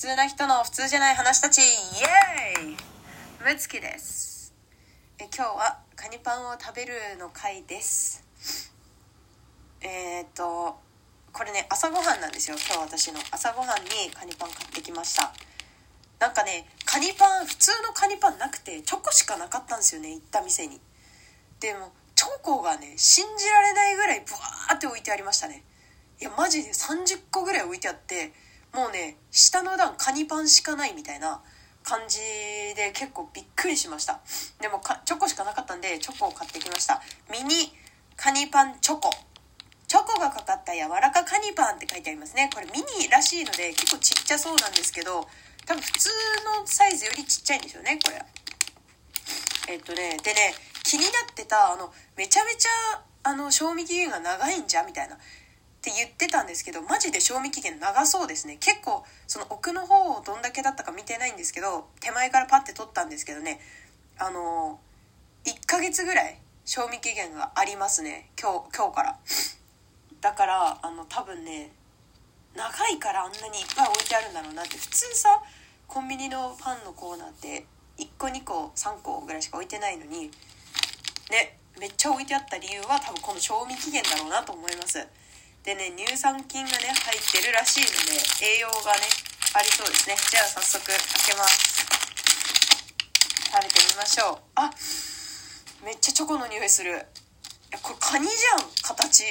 通な人の普通じゃない話たち。イエーイ。むつきです。え今日はカニパンを食べるの回です。えー、っとこれね朝ごはんなんですよ。今日私の。朝ごはんにカニパン買ってきました。なんかねカニパン普通のカニパンなくてチョコしかなかったんですよね行った店に。でもチョコがね信じられないぐらいブワーって置いてありましたね。いやマジで30個ぐらい置いてあってもうね下の段カニパンしかないみたいな感じで結構びっくりしました。でもチョコしかなかったんでチョコを買ってきました。ミニカニパンチョコ。チョコがかかった柔らかカニパンって書いてありますね。これミニらしいので結構ちっちゃそうなんですけど多分普通のサイズよりちっちゃいんですよねこれ。えっとねでね気になってたあのめちゃめちゃあの賞味期限が長いんじゃみたいな。って言ってたんですけどマジで賞味期限長そうですね。結構その奥の方をどんだけだったか見てないんですけど手前からパッて取ったんですけどね。あの1ヶ月ぐらい賞味期限がありますね。今日今日から。だからあの多分ね長いからあんなにいっぱい置いてあるんだろうなって。普通さコンビニのパンのコーナーって1個2個3個ぐらいしか置いてないのにねめっちゃ置いてあった理由は多分この賞味期限だろうなと思います。でね乳酸菌がね入ってるらしいので栄養がねありそうですね。じゃあ早速開けます。食べてみましょう。あめっちゃチョコの匂いする。いやこれカニじゃん形。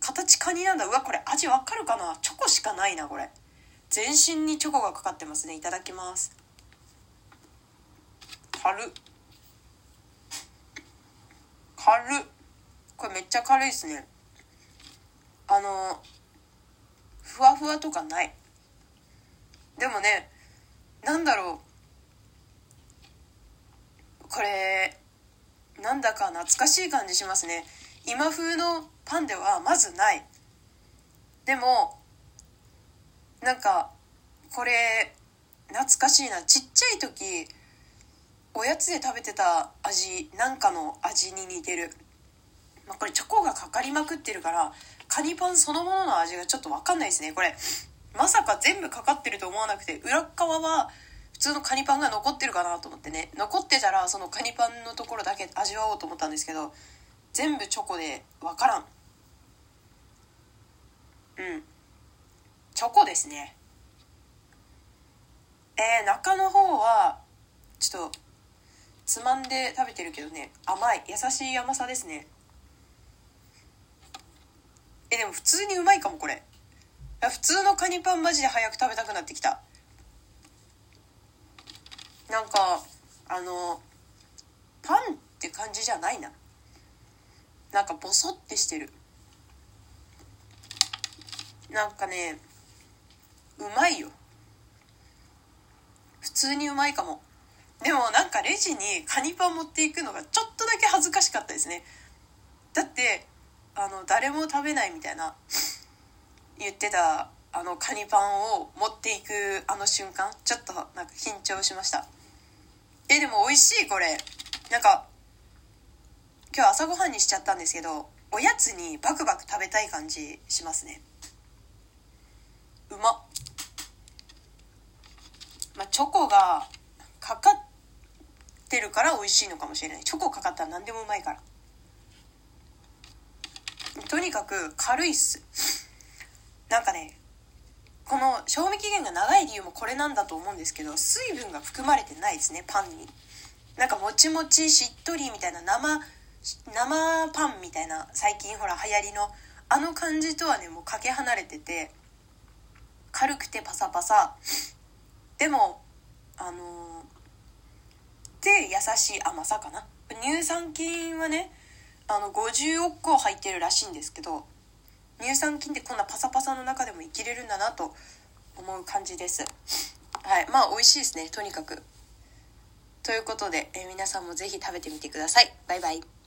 形カニなんだ。うわこれ味わかるかな？チョコしかないなこれ。全身にチョコがかかってますね。いただきます。軽っ。軽っ。これめっちゃ軽いですね。あのふわふわとかない。でもねなんだろう。これなんだか懐かしい感じしますね。今風のパンではまずない。でもなんかこれ懐かしいな。ちっちゃい時おやつで食べてた味なんかの味に似てる、まあ、これチョコがかかりまくってるからカニパンそのものの味がちょっと分かんないですね。これまさか全部かかってると思わなくて裏側は普通のカニパンが残ってるかなと思ってね。残ってたらそのカニパンのところだけ味わおうと思ったんですけど全部チョコで分からん。うん。チョコですね。えー、中の方はちょっとつまんで食べてるけどね甘い。優しい甘さですね。も普通にうまいかもこれ。普通のカニパンマジで早く食べたくなってきた。なんかあのパンって感じじゃないな。なんかボソってしてる。なんかねうまいよ。普通にうまいかも。でもなんかレジにカニパン持っていくのがちょっとだけ恥ずかしかったですね。だってあの誰も食べないみたいな言ってたあのカニパンを持っていくあの瞬間ちょっとなんか緊張しました。えでも美味しいこれ。なんか今日朝ごはんにしちゃったんですけどおやつにバクバク食べたい感じしますね。うまっ。まあ、チョコがかかってるから美味しいのかもしれない。チョコかかったら何でもうまいから。とにかく軽いっす。なんかねこの賞味期限が長い理由もこれなんだと思うんですけど水分が含まれてないですねパンに。なんかもちもちしっとりみたいな生生パンみたいな最近ほら流行りのあの感じとはねもうかけ離れてて軽くてパサパサ。でもあのー、で優しい甘さかな。乳酸菌はねあの50億個入ってるらしいんですけど乳酸菌ってこんなパサパサの中でも生きれるんだなと思う感じです。はい。まあ美味しいですねとにかく。ということで、え、皆さんも是非食べてみてください。バイバイ。